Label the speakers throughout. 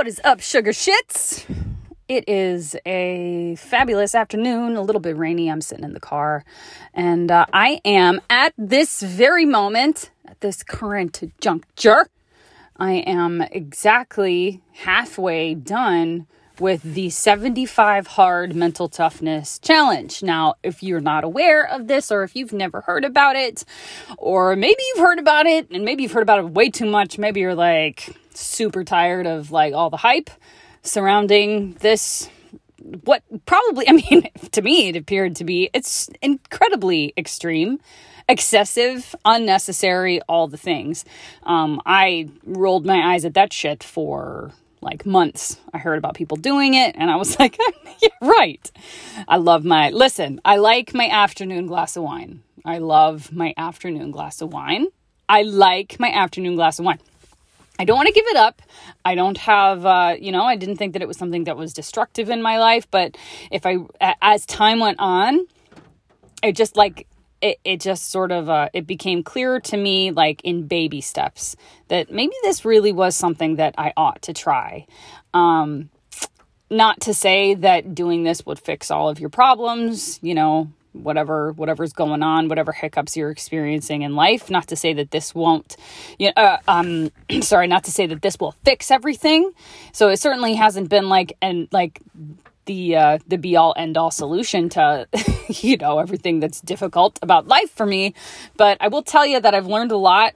Speaker 1: What is up, sugar shits? It is a fabulous afternoon, a little bit rainy. I'm sitting in the car, and uh, I am at this very moment, at this current juncture, I am exactly halfway done with the 75 hard mental toughness challenge. Now, if you're not aware of this or if you've never heard about it, or maybe you've heard about it and maybe you've heard about it way too much, maybe you're like super tired of like all the hype surrounding this what probably I mean to me it appeared to be it's incredibly extreme excessive, unnecessary, all the things. Um, I rolled my eyes at that shit for like months. I heard about people doing it and I was like, yeah, right. I love my, listen, I like my afternoon glass of wine. I love my afternoon glass of wine. I like my afternoon glass of wine. I don't want to give it up. I don't have, uh, you know, I didn't think that it was something that was destructive in my life. But if I, as time went on, it just like it, it just sort of uh, it became clearer to me like in baby steps that maybe this really was something that i ought to try um, not to say that doing this would fix all of your problems you know whatever whatever's going on whatever hiccups you're experiencing in life not to say that this won't you know, uh, um sorry not to say that this will fix everything so it certainly hasn't been like and like the uh, the be all end all solution to you know everything that's difficult about life for me. But I will tell you that I've learned a lot,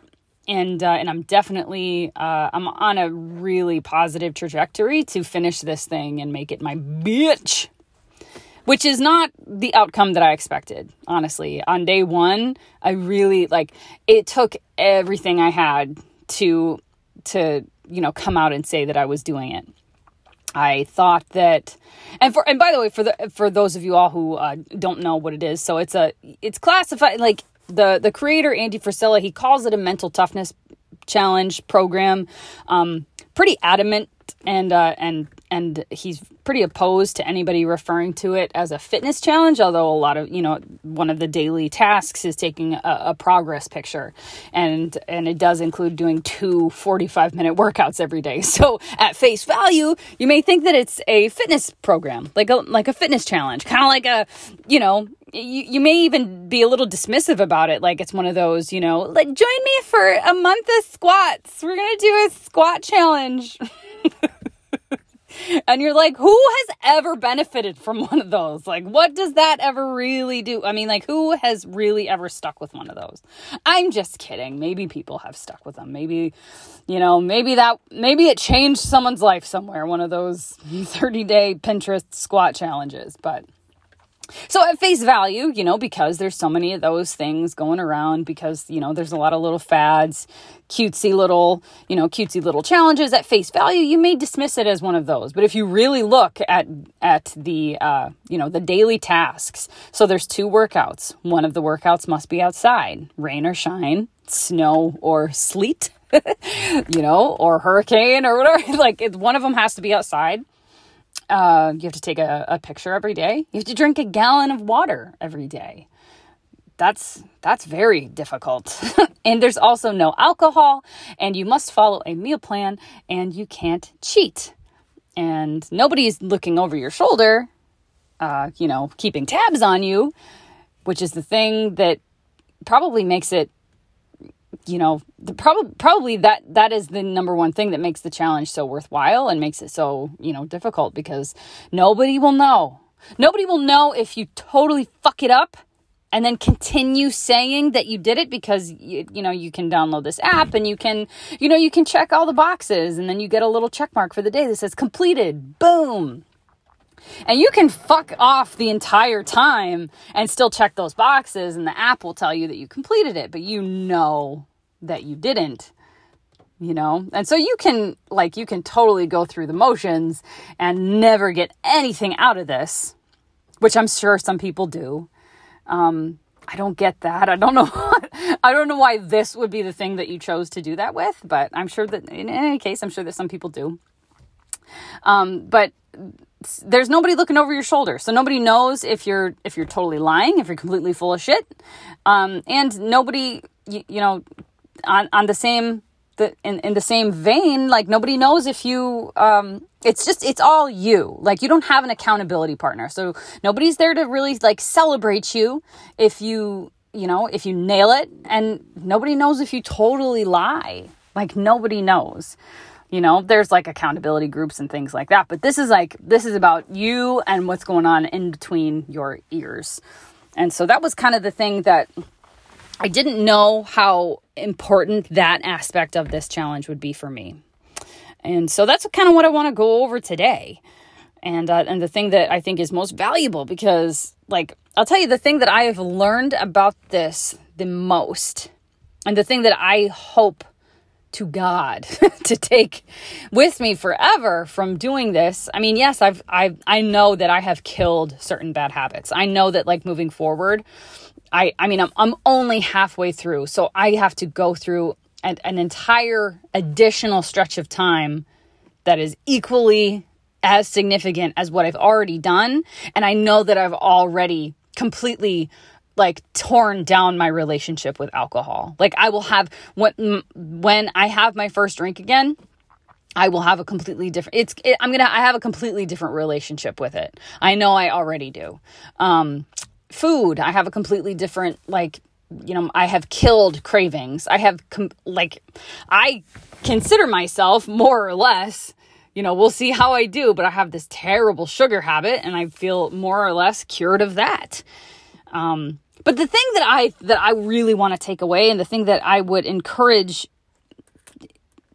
Speaker 1: and uh, and I'm definitely uh, I'm on a really positive trajectory to finish this thing and make it my bitch. Which is not the outcome that I expected, honestly. On day one, I really like it took everything I had to to you know come out and say that I was doing it I thought that, and for and by the way, for the for those of you all who uh, don't know what it is, so it's a it's classified like the the creator Andy Frisella he calls it a mental toughness challenge program. Um, pretty adamant and uh, and and he's pretty opposed to anybody referring to it as a fitness challenge although a lot of you know one of the daily tasks is taking a, a, progress picture. And and it does include doing two 45 minute workouts every day. So at face value you may think that it's a fitness program like a like a fitness challenge kind of like a you know you, you may even be a little dismissive about it like it's one of those you know like join me for a month of squats. We're gonna do a squat challenge and you're like, who has ever benefited from one of those? Like, what does that ever really do? I mean, like, who has really ever stuck with one of those? I'm just kidding. Maybe people have stuck with them. Maybe, you know, maybe that, maybe it changed someone's life somewhere, one of those 30 day Pinterest squat challenges. But so at face value, you know, because there's so many of those things going around, because, you know, there's a lot of little fads, cutesy little, you know, cutesy little challenges at face value, you may dismiss it as one of those. But if you really look at, at the, uh, you know, the daily tasks, so there's two workouts. One of the workouts must be outside, rain or shine, snow or sleet, you know, or hurricane or whatever. like it, one of them has to be outside uh, you have to take a, a picture every day. You have to drink a gallon of water every day. That's that's very difficult. and there's also no alcohol, and you must follow a meal plan, and you can't cheat. And nobody's looking over your shoulder, uh, you know, keeping tabs on you, which is the thing that probably makes it you know, the prob- probably that that is the number one thing that makes the challenge so worthwhile and makes it so, you know, difficult because nobody will know. Nobody will know if you totally fuck it up and then continue saying that you did it because you, you know you can download this app and you can you know you can check all the boxes and then you get a little check mark for the day that says completed boom and you can fuck off the entire time and still check those boxes, and the app will tell you that you completed it, but you know that you didn't you know? And so you can like you can totally go through the motions and never get anything out of this which i'm sure some people do. Um i don't get that. I don't know i don't know why this would be the thing that you chose to do that with but i'm sure that in any case i'm sure that some people do. Um but there's nobody looking over your shoulder. So nobody knows if you're if you're totally lying if you're completely full of shit. Um, and nobody you, you know on, on the same the in, in the same vein, like nobody knows if you um it's just it's all you. Like you don't have an accountability partner. So nobody's there to really like celebrate you if you, you know, if you nail it and nobody knows if you totally lie. Like nobody knows. You know, there's like accountability groups and things like that, but this is like this is about you and what's going on in between your ears. And so that was kind of the thing that I didn't know how important that aspect of this challenge would be for me. And so that's kind of what I want to go over today. And uh, and the thing that I think is most valuable because like I'll tell you the thing that I have learned about this the most and the thing that I hope to God to take with me forever from doing this. I mean, yes, I've I I know that I have killed certain bad habits. I know that like moving forward, I, I mean, I'm, I'm only halfway through. So I have to go through an, an entire additional stretch of time that is equally as significant as what I've already done. And I know that I've already completely like torn down my relationship with alcohol. Like I will have when when I have my first drink again, I will have a completely different it's it, I'm going to I have a completely different relationship with it. I know I already do. Um food i have a completely different like you know i have killed cravings i have com- like i consider myself more or less you know we'll see how i do but i have this terrible sugar habit and i feel more or less cured of that um, but the thing that i that i really want to take away and the thing that i would encourage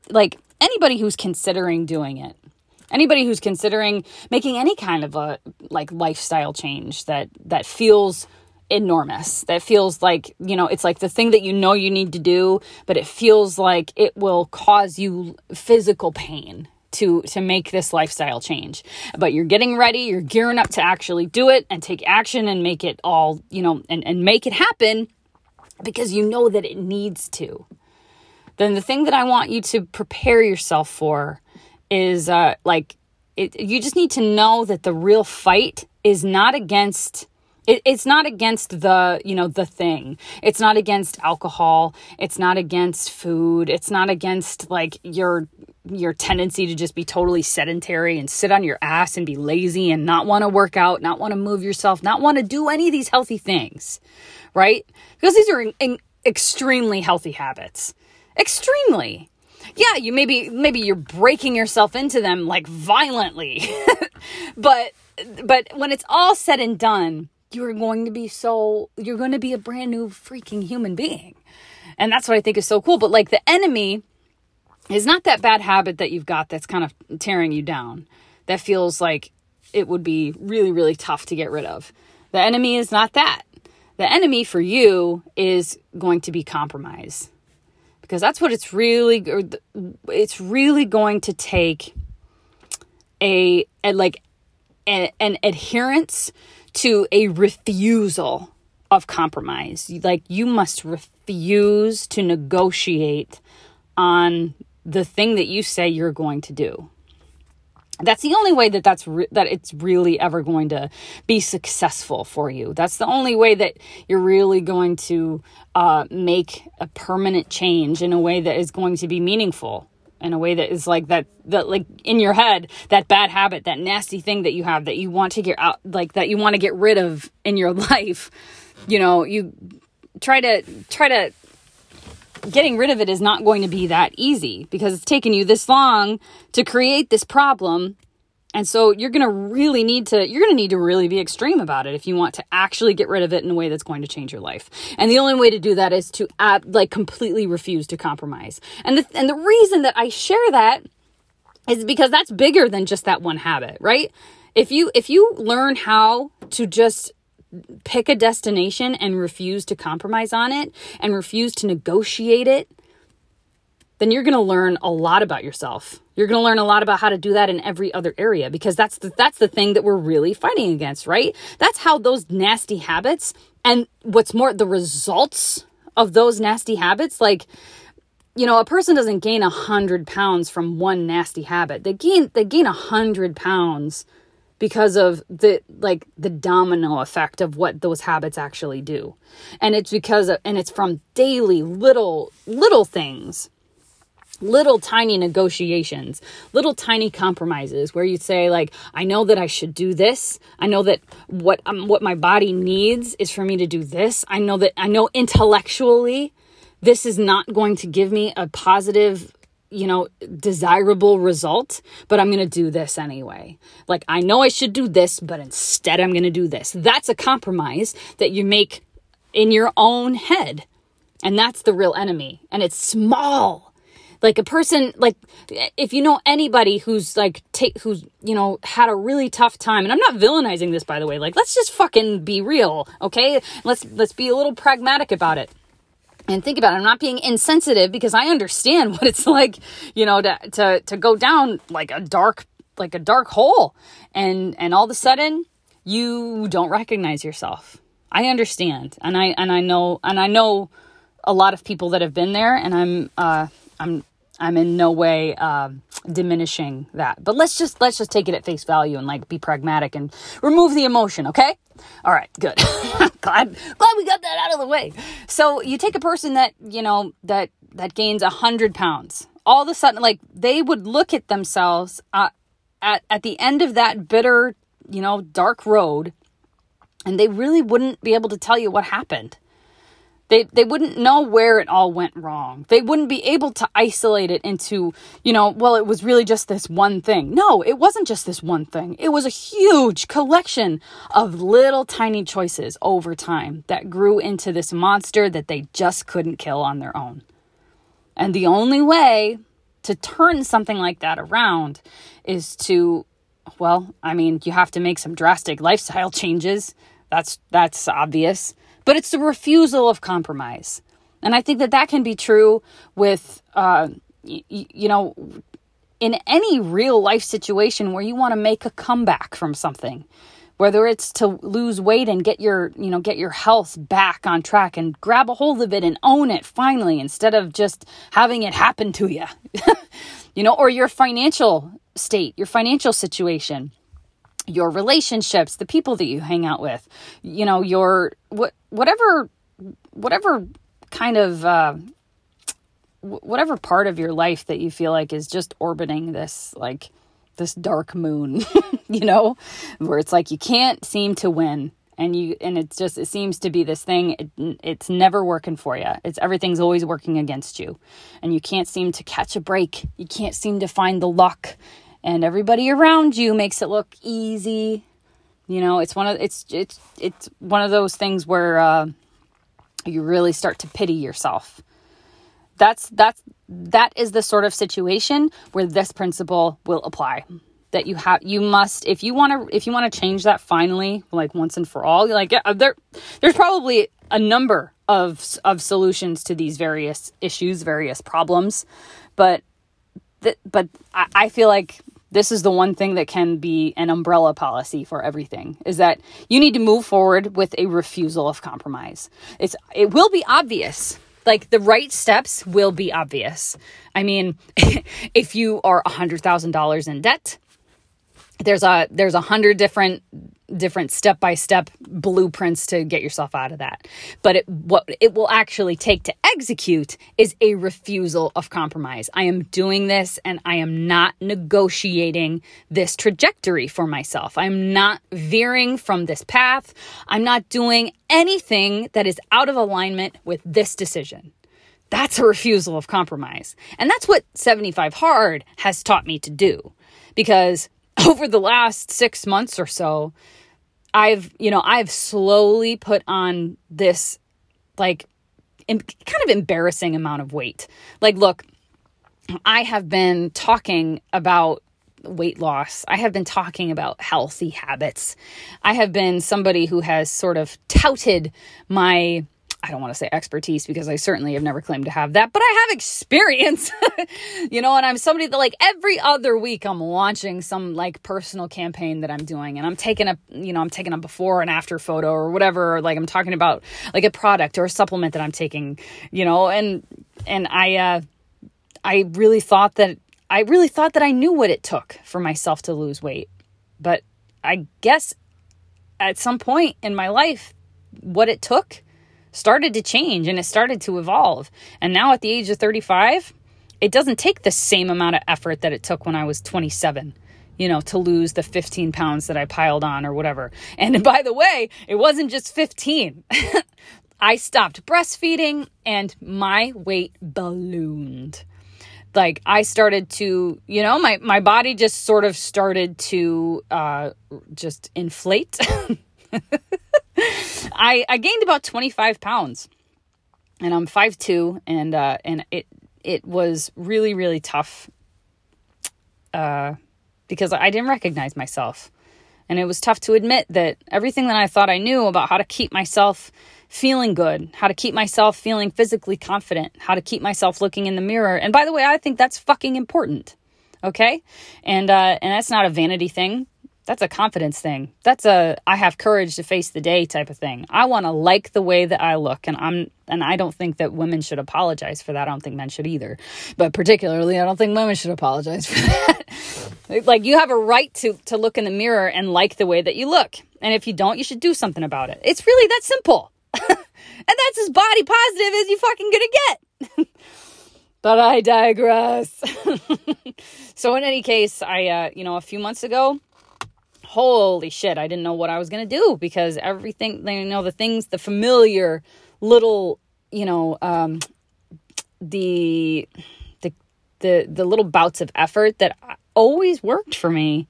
Speaker 1: like anybody who's considering doing it anybody who's considering making any kind of a like lifestyle change that that feels enormous that feels like you know it's like the thing that you know you need to do but it feels like it will cause you physical pain to to make this lifestyle change. But you're getting ready you're gearing up to actually do it and take action and make it all you know and, and make it happen because you know that it needs to. Then the thing that i want you to prepare yourself for is uh, like it, you just need to know that the real fight is not against it, it's not against the you know the thing. It's not against alcohol. It's not against food. It's not against like your your tendency to just be totally sedentary and sit on your ass and be lazy and not want to work out not want to move yourself not want to do any of these healthy things right because these are in, in extremely healthy habits extremely yeah, you maybe maybe you're breaking yourself into them like violently. but but when it's all said and done, you're going to be so you're going to be a brand new freaking human being. And that's what I think is so cool. But like the enemy is not that bad habit that you've got that's kind of tearing you down. That feels like it would be really really tough to get rid of. The enemy is not that. The enemy for you is going to be compromise because that's what it's really it's really going to take a, a like a, an adherence to a refusal of compromise like you must refuse to negotiate on the thing that you say you're going to do. That's the only way that that's re- that it's really ever going to be successful for you. That's the only way that you're really going to uh, make a permanent change in a way that is going to be meaningful in a way that is like that that like in your head that bad habit that nasty thing that you have that you want to get out like that you want to get rid of in your life. You know you try to try to getting rid of it is not going to be that easy because it's taken you this long to create this problem. And so you're going to really need to you're going to need to really be extreme about it if you want to actually get rid of it in a way that's going to change your life. And the only way to do that is to add, like completely refuse to compromise. And the and the reason that I share that is because that's bigger than just that one habit, right? If you if you learn how to just pick a destination and refuse to compromise on it and refuse to negotiate it, then you're going to learn a lot about yourself. You're going to learn a lot about how to do that in every other area because that's the, that's the thing that we're really fighting against, right? That's how those nasty habits and what's more the results of those nasty habits like you know, a person doesn't gain a hundred pounds from one nasty habit. They gain they gain a hundred pounds because of the like the domino effect of what those habits actually do and it's because of, and it's from daily little little things little tiny negotiations, little tiny compromises where you say like I know that I should do this. I know that what um, what my body needs is for me to do this. I know that I know intellectually this is not going to give me a positive you know, desirable result, but I'm going to do this anyway. Like, I know I should do this, but instead I'm going to do this. That's a compromise that you make in your own head. And that's the real enemy. And it's small like a person like if you know anybody who's like take who's you know had a really tough time and i'm not villainizing this by the way like let's just fucking be real okay let's let's be a little pragmatic about it and think about it. I'm not being insensitive because I understand what it's like, you know, to, to, to go down like a dark, like a dark hole and, and all of a sudden you don't recognize yourself. I understand. And I, and I know, and I know a lot of people that have been there and I'm, uh, I'm I'm in no way uh, diminishing that. But let's just let's just take it at face value and like be pragmatic and remove the emotion, okay? All right, good. glad glad we got that out of the way. So you take a person that you know that that gains a hundred pounds. All of a sudden, like they would look at themselves uh, at at the end of that bitter, you know, dark road, and they really wouldn't be able to tell you what happened they, they wouldn't know where it all went wrong. They wouldn't be able to isolate it into, you know, well, it was really just this one thing. No, it wasn't just this one thing. It was a huge collection of little tiny choices over time that grew into this monster that they just couldn't kill on their own. And the only way to turn something like that around is to, well, I mean, you have to make some drastic lifestyle changes. That's that's obvious but it's the refusal of compromise. And I think that that can be true with, uh, y- you know, in any real life situation where you want to make a comeback from something whether it's to lose weight and get your you know get your health back on track and grab a hold of it and own it finally instead of just having it happen to you you know or your financial state your financial situation your relationships, the people that you hang out with, you know, your what whatever whatever kind of uh, whatever part of your life that you feel like is just orbiting this like this dark moon, you know, where it's like you can't seem to win and you and it's just it seems to be this thing it, it's never working for you it's everything's always working against you and you can't seem to catch a break. You can't seem to find the luck and everybody around you makes it look easy. You know, it's one of it's it's it's one of those things where uh, you really start to pity yourself. That's that's that is the sort of situation where this principle will apply. That you have you must if you want to if you want to change that finally like once and for all like yeah, there there's probably a number of of solutions to these various issues various problems but that but I, I feel like this is the one thing that can be an umbrella policy for everything is that you need to move forward with a refusal of compromise. It's it will be obvious. Like the right steps will be obvious. I mean if you are a hundred thousand dollars in debt there's a there's a hundred different different step by step blueprints to get yourself out of that. But it, what it will actually take to execute is a refusal of compromise. I am doing this and I am not negotiating this trajectory for myself. I'm not veering from this path. I'm not doing anything that is out of alignment with this decision. That's a refusal of compromise. And that's what 75 Hard has taught me to do because over the last six months or so, I've, you know, I've slowly put on this like kind of embarrassing amount of weight. Like, look, I have been talking about weight loss. I have been talking about healthy habits. I have been somebody who has sort of touted my I don't want to say expertise because I certainly have never claimed to have that, but I have experience, you know, and I'm somebody that like every other week I'm launching some like personal campaign that I'm doing and I'm taking a, you know, I'm taking a before and after photo or whatever, or like I'm talking about like a product or a supplement that I'm taking, you know, and, and I, uh, I really thought that, I really thought that I knew what it took for myself to lose weight. But I guess at some point in my life, what it took started to change and it started to evolve. And now at the age of 35, it doesn't take the same amount of effort that it took when I was 27 you know, to lose the 15 pounds that I piled on or whatever. And by the way, it wasn't just 15. I stopped breastfeeding and my weight ballooned. Like I started to, you know, my, my body just sort of started to uh, just inflate. I, I gained about 25 pounds and I'm 5'2 and, uh, and it, it was really, really tough, uh, because I didn't recognize myself. And it was tough to admit that everything that I thought I knew about how to keep myself feeling good, how to keep myself feeling physically confident, how to keep myself looking in the mirror. And by the way, I think that's fucking important. Okay? And uh and that's not a vanity thing. That's a confidence thing. That's a I have courage to face the day type of thing. I want to like the way that I look and I'm and I don't think that women should apologize for that. I don't think men should either. But particularly I don't think women should apologize for that. like you have a right to to look in the mirror and like the way that you look. And if you don't, you should do something about it. It's really that simple. and that's as body positive as you fucking gonna get. but I digress. so in any case, I uh, you know, a few months ago, holy shit, I didn't know what I was gonna do because everything you know, the things, the familiar little, you know, um the the the the little bouts of effort that always worked for me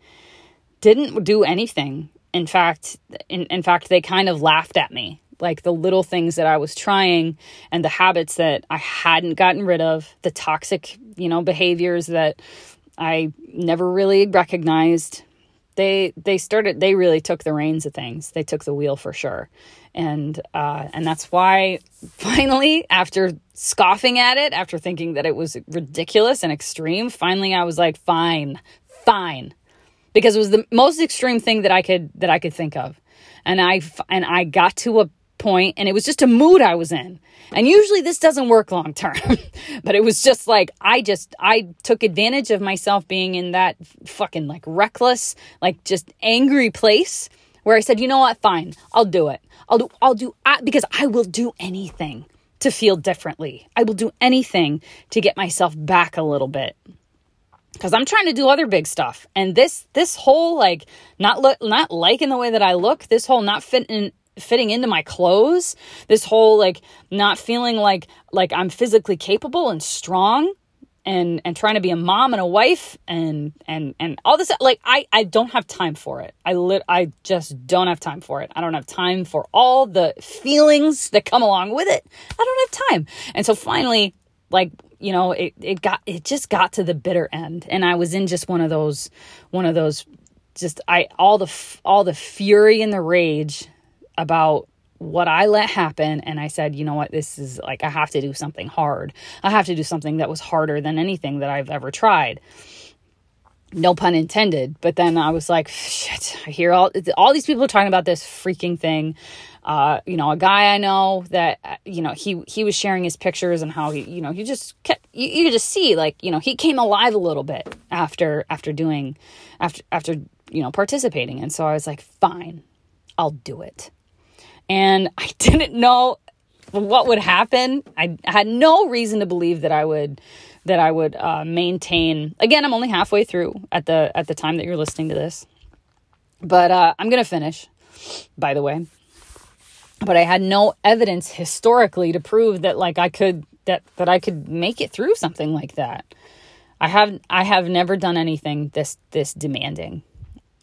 Speaker 1: didn't do anything. In fact, in, in fact, they kind of laughed at me like the little things that I was trying and the habits that I hadn't gotten rid of, the toxic, you know, behaviors that I never really recognized. They they started they really took the reins of things. They took the wheel for sure. And uh and that's why finally after scoffing at it, after thinking that it was ridiculous and extreme, finally I was like, fine, fine. Because it was the most extreme thing that I could that I could think of and I and I got to a point and it was just a mood I was in. And usually this doesn't work long term. but it was just like I just I took advantage of myself being in that fucking like reckless, like just angry place where I said, "You know what? Fine. I'll do it. I'll do I'll do I, because I will do anything to feel differently. I will do anything to get myself back a little bit." because I'm trying to do other big stuff. And this this whole like not look not liking the way that I look, this whole not fitting fitting into my clothes. This whole like not feeling like like i'm physically capable and strong and and trying to be a mom and a wife and and and all this like i i don't have time for it. I lit i just don't have time for it. I don't have time for all the feelings that come along with it. I don't have time. And so finally like you know it it got it just got to the bitter end. And i was in just one of those one of those just i all the all the fury and the rage about what I let happen. And I said, you know what, this is like, I have to do something hard. I have to do something that was harder than anything that I've ever tried. No pun intended. But then I was like, shit, I hear all, all these people talking about this freaking thing. Uh, you know, a guy I know that, uh, you know, he, he was sharing his pictures and how he, you know, he just kept, you, you just see like, you know, he came alive a little bit after, after doing, after, after, you know, participating. And so I was like, fine, I'll do it and I didn't know what would happen. I had no reason to believe that I would that I would uh, maintain. Again, I'm only halfway through at the at the time that you're listening to this, but uh, I'm gonna finish. By the way, but I had no evidence historically to prove that like I could that that I could make it through something like that. I have I have never done anything this this demanding,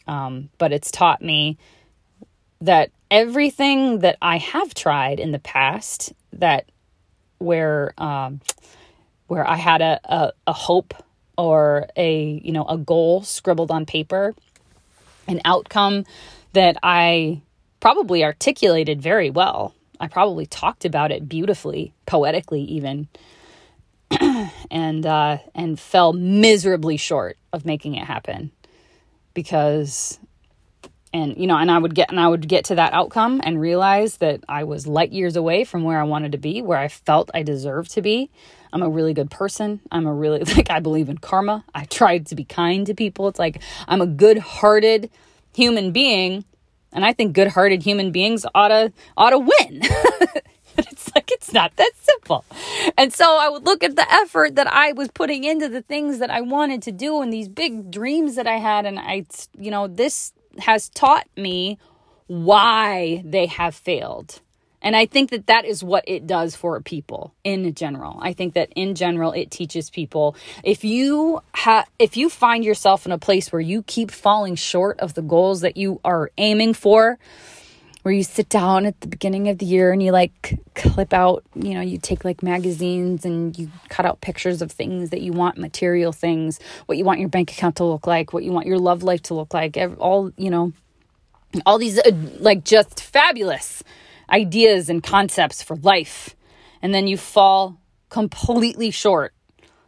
Speaker 1: um, but it's taught me that everything that I have tried in the past that where um, where I had a, a, a hope or a you know a goal scribbled on paper, an outcome that I probably articulated very well. I probably talked about it beautifully, poetically even, and uh, and fell miserably short of making it happen because and you know and i would get and i would get to that outcome and realize that i was light years away from where i wanted to be where i felt i deserved to be i'm a really good person i'm a really like i believe in karma i tried to be kind to people it's like i'm a good-hearted human being and i think good-hearted human beings ought to ought to win but it's like it's not that simple. And so I would look at the effort that I was putting into the things that I wanted to do and these big dreams that I had. And I, you know, this has taught me why they have failed. And I think that that is what it does for people in general. I think that in general it teaches people if you have if you find yourself in a place where you keep falling short of the goals that you are aiming for, where you sit down at the beginning of the year and you like clip out, you know, you take like magazines and you cut out pictures of things that you want, material things, what you want your bank account to look like, what you want your love life to look like, all, you know, all these uh, like just fabulous ideas and concepts for life. And then you fall completely short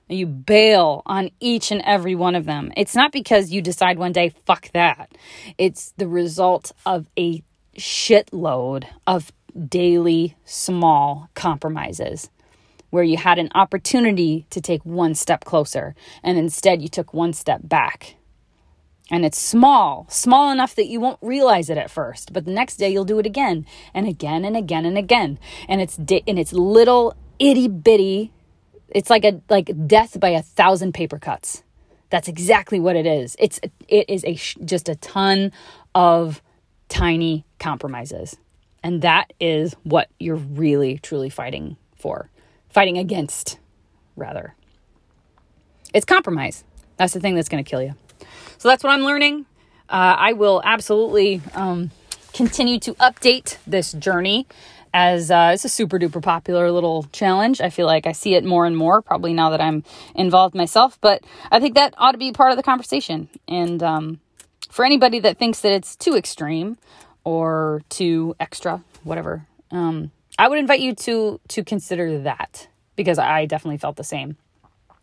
Speaker 1: and you bail on each and every one of them. It's not because you decide one day, fuck that. It's the result of a shitload of daily small compromises where you had an opportunity to take one step closer and instead you took one step back. And it's small, small enough that you won't realize it at first, but the next day you'll do it again and again and again and again. And it's di- and it's little itty bitty. It's like a like death by a thousand paper cuts. That's exactly what it is. It's it is a just a ton of tiny compromises. And that is what you're really, truly fighting for, fighting against, rather. It's compromise. That's the thing that's going to kill you. So that's what I'm learning. Uh, I will absolutely um, continue to update this journey as uh, it's a super duper popular little challenge. I feel like I see it more and more, probably now that I'm involved myself. But I think that ought to be part of the conversation. And um, for anybody that thinks that it's too extreme or too extra, whatever, um, I would invite you to to consider that because I definitely felt the same.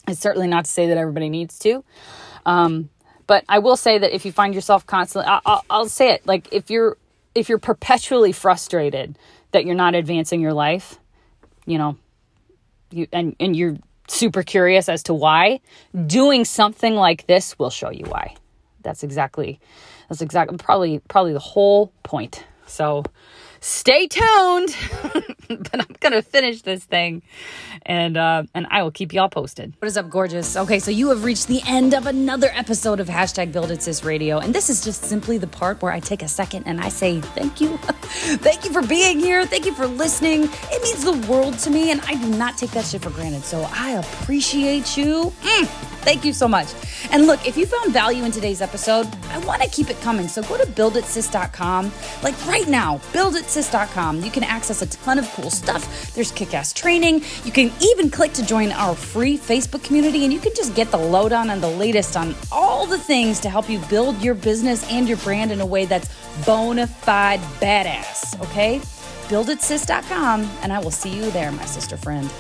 Speaker 1: It's certainly not to say that everybody needs to, um, but I will say that if you find yourself constantly, I'll, I'll, I'll say it like if you're if you're perpetually frustrated that you're not advancing your life, you know, you and and you're super curious as to why, doing something like this will show you why that's exactly that's exactly probably probably the whole point. So stay tuned. but I'm gonna finish this thing, and uh, and I will keep y'all posted. What is up, gorgeous? Okay, so you have reached the end of another episode of hashtag Build It Sis Radio, and this is just simply the part where I take a second and I say thank you, thank you for being here, thank you for listening. It means the world to me, and I do not take that shit for granted. So I appreciate you. Mm. Thank you so much. And look, if you found value in today's episode, I want to keep it coming. So go to builditsis.com. Like right now, builditsis.com. You can access a ton of cool stuff. There's kick ass training. You can even click to join our free Facebook community, and you can just get the lowdown and the latest on all the things to help you build your business and your brand in a way that's bona fide badass. Okay? Builditsis.com, and I will see you there, my sister friend.